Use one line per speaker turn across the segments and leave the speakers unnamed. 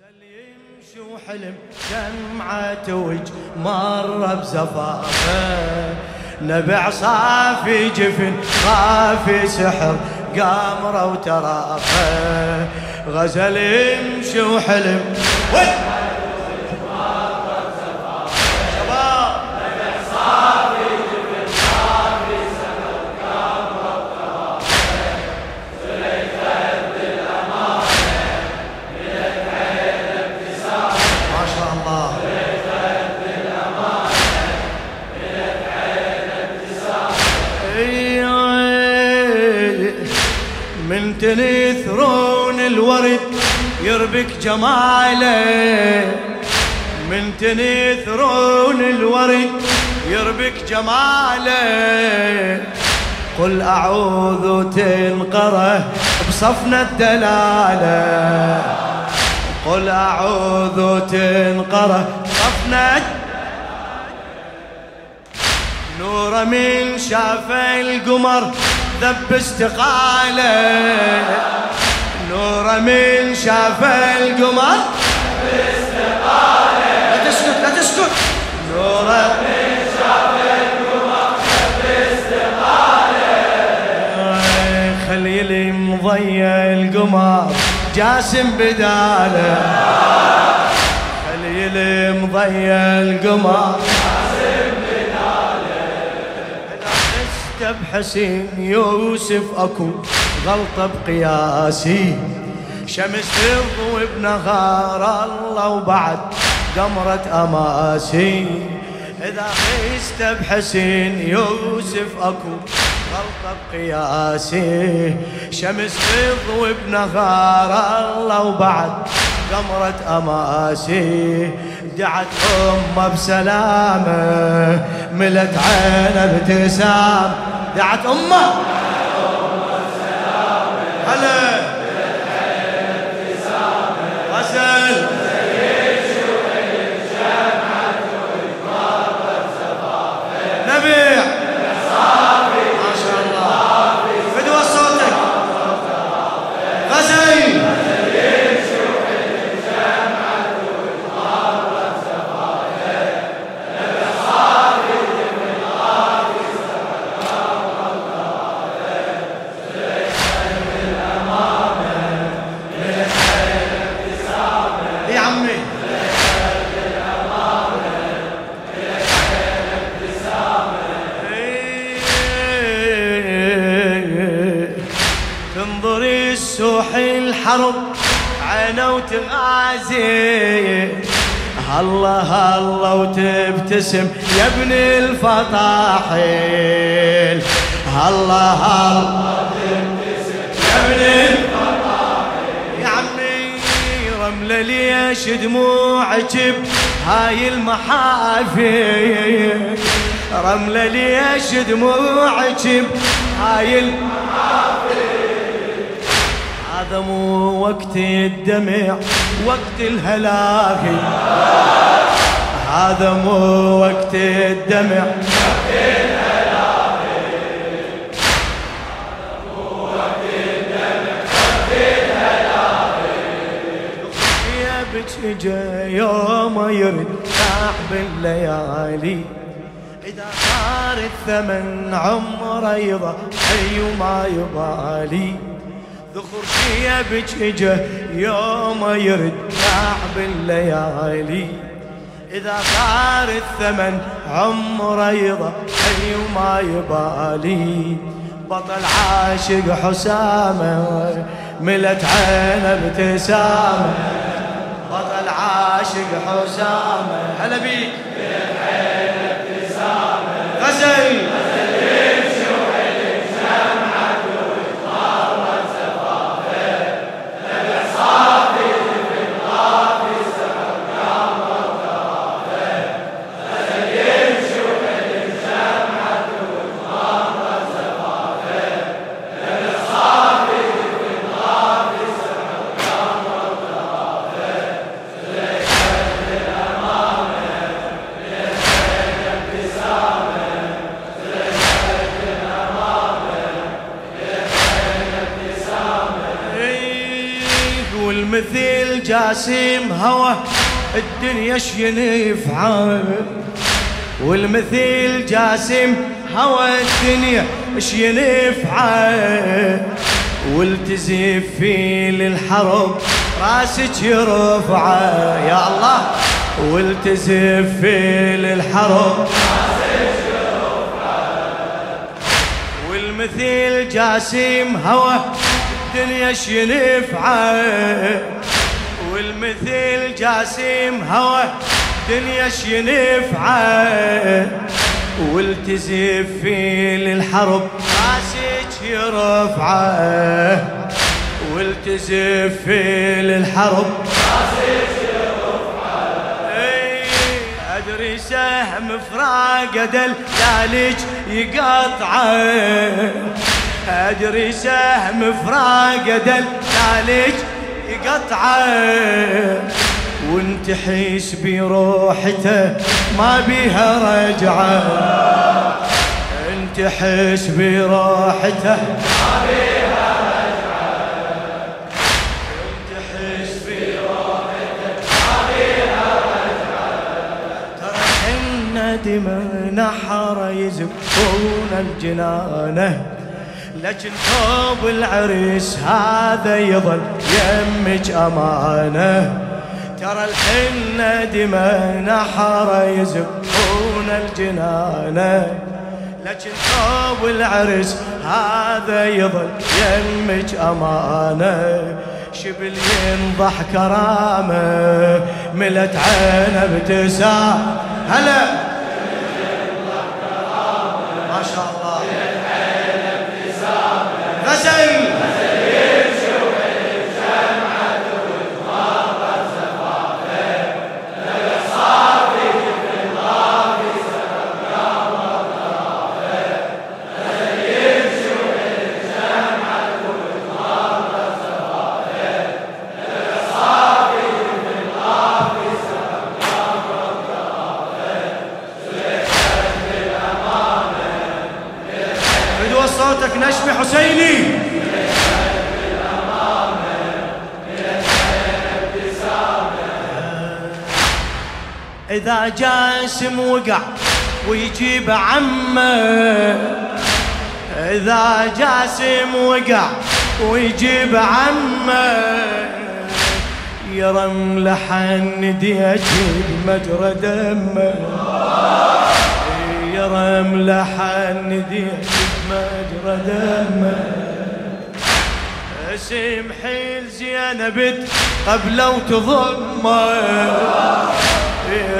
يمشي وحلم دمعة وج مر بزفافة. نبع صافي جفن خافي سحر قامرة وترافة. غزل يمشي وحلم. ما جماله من تنثرون الورد يربك جماله. قل أعوذ تنقره بصفنا الدلاله. قل أعوذ تنقره صفنا نور من شاف القمر ذب استقاله. نور من شاف القمر. لا تسكت لا تسكت. نور من شاف القمر. ذب استقاله خليلي مضيع القمر. جاسم بداله. خليلي مضيع القمر. بحسين يوسف أكو. غلطة بقياسي. شمس تضوي بنهار الله وبعد قمرة أماسي. إذا خست بحسين يوسف أكو غلطة بقياسي. شمس تضوي بنهار الله وبعد قمرة أماسي. دعت أمة بسلامة ملت عينه ابتسام. دعت أمة الله الله وتبتسم يا ابن الفطاحل الله الله يا ابن يا عمي رملة ليش دموعك بهاي المحافل. رملة ليش دموعك بهاي المحافل. هذا مو وقت الدمع وقت الهلاك. هذا مو وقت الدمع. يا بك جا يوم يرد تعب الليالي إذا صار الثمن عمره يضحي وما يبالي. ذخر شيبك اجا يوم يرد تعب الليالي إذا صار الثمن عمره يضحي وما يبالي. بطل عاشق حسامة ملت عينه ابتسامه بطل عاشق حسامة. هلا بيك. جاسم هوى الدنيا شينفعه والمثيل جاسم هوى الدنيا شينفعه والتزف في للحرب راسك يرفعه يا الله والتزف في للحرب والمثيل جاسم هوى الدنيا شينفعه والمثيل جاسم هوى الدنيا شينفعه والتزف في للحرب راسك يرفعه. والتزف في للحرب راسك أدري سهم فراق دلالك يقطعه. أدري سهم فراق دلالك يقطعه وانت حيس بروحته ما بيها رجعة. انت حيس بروحته ما بيها رجعة. انت بروحته ما بيها رجعة. ترى حنا دم نحر يزفون الجنانة. لكن ثوب العريس هذا يظل يمك أمانه. ترى الحنة دماء نحر يزقون الجنانة. لكن ثوب العرس هذا يظل يمك أمانة. شبل ينضح كرامة ملت عينه ابتسام هلا! صوتك نشمي حسيني. إذا جاسم وقع ويجيب عمه إذا جاسم وقع ويجيب عمه يرم لحن ديك مجرى دمه. يرم لحن ديك مجرى دمه اسم حيل زينب قبل وتضمه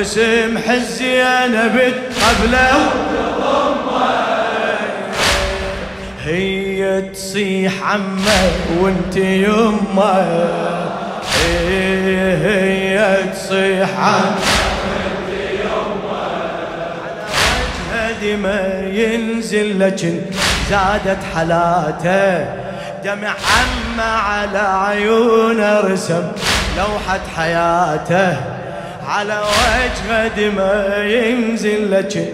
اسم حزينب قبل وتضمه هي تصيح عمة وانت يمة. هي تصيح عمة. دمع ينزل لكن زادت حلاته دمع عم على عيونه رسم لوحة حياته. على وجهه دمع ينزل لكن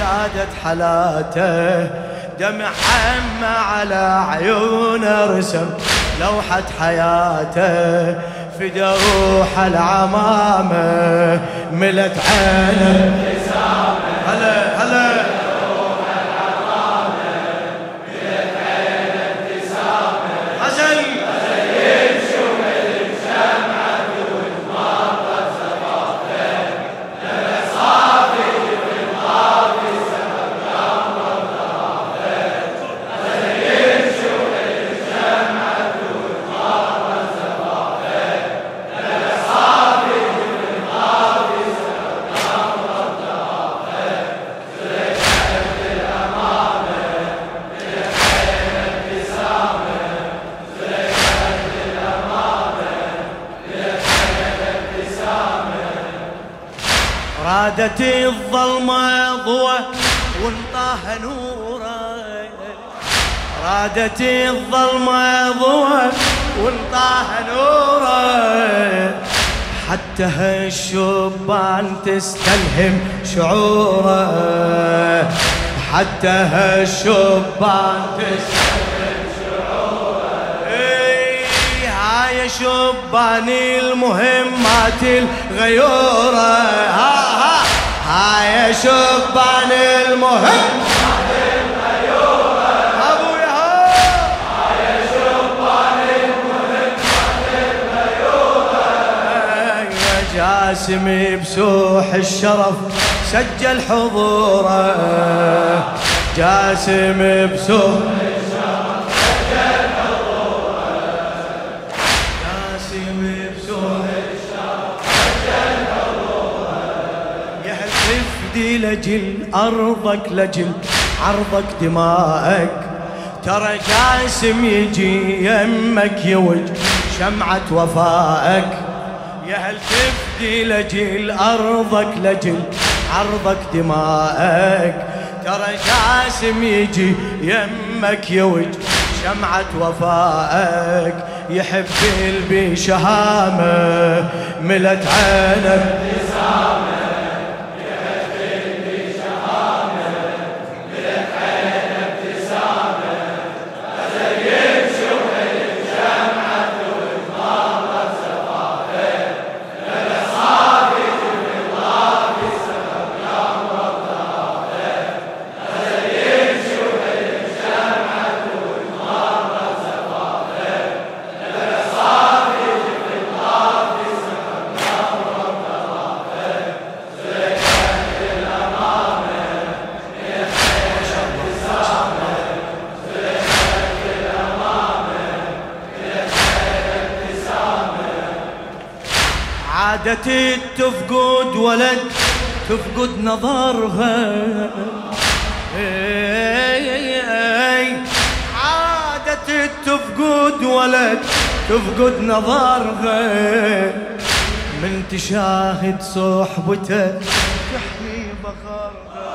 زادت حلاته دمع عم على عيونه رسم لوحة حياته. فدى روح العمامة ملت عينه. هلا هلا. رادت الظلمة ضوى وانطاه نوره رادت الظلمة ضوى وانطاه نوره حتى هالشبان تستلهم شعوره. حتى هالشبان تستلهم هاي شباني المهمات الغيورة ها ها. ابويا هاي شباني المهمات الغيورة يا جاسم بسوح الشرف سجل حضوره. جاسم بسوح لجل أرضك لجل عرضك دمائك. ترى جاسم يجي يمك يوج شمعة وفائك. يا هل تفدي لجل أرضك لجل عرضك دمائك. ترى جاسم يجي يمك يوج شمعة وفائك. يحب قلبي شهامة ملت عينك. عادة تفقد ولد تفقد نظرها. عادة تفقد ولد تفقد نظرها. من تشاهد صحبته تحمي بخرها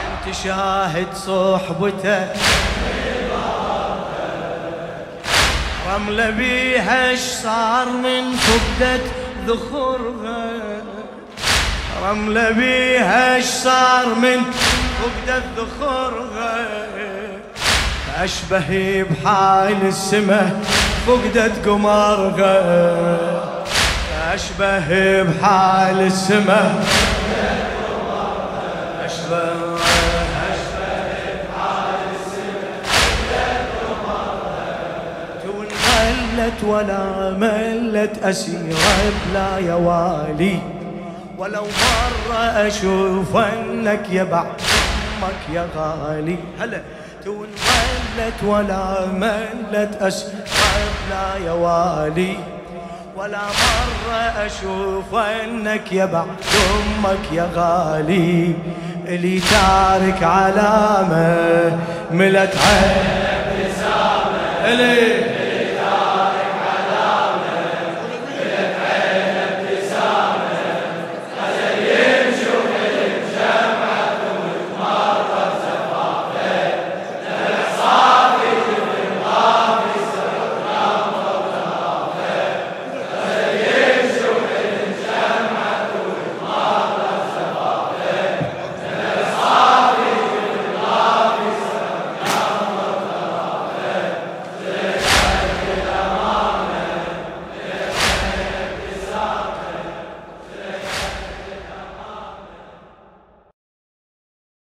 من تشاهد صحبته رملة بيها اش صار من فقدت ذخورها رملة بيها اش صار من فقدت ذخورها أشبه بحال السماء فقدت قمرها أشبه بحال السماء أشبه ملت ولا ملت أسيرة بلا يوالي. ولو مرة أشوف أنك يا بعد أمك يا غالي. هلا. تون ملت ولا ملت أسيرة بلا يوالي. ولا مرة أشوف أنك يا بعد أمك يا غالي. اللي تارك علامة ملت عين ابتسامة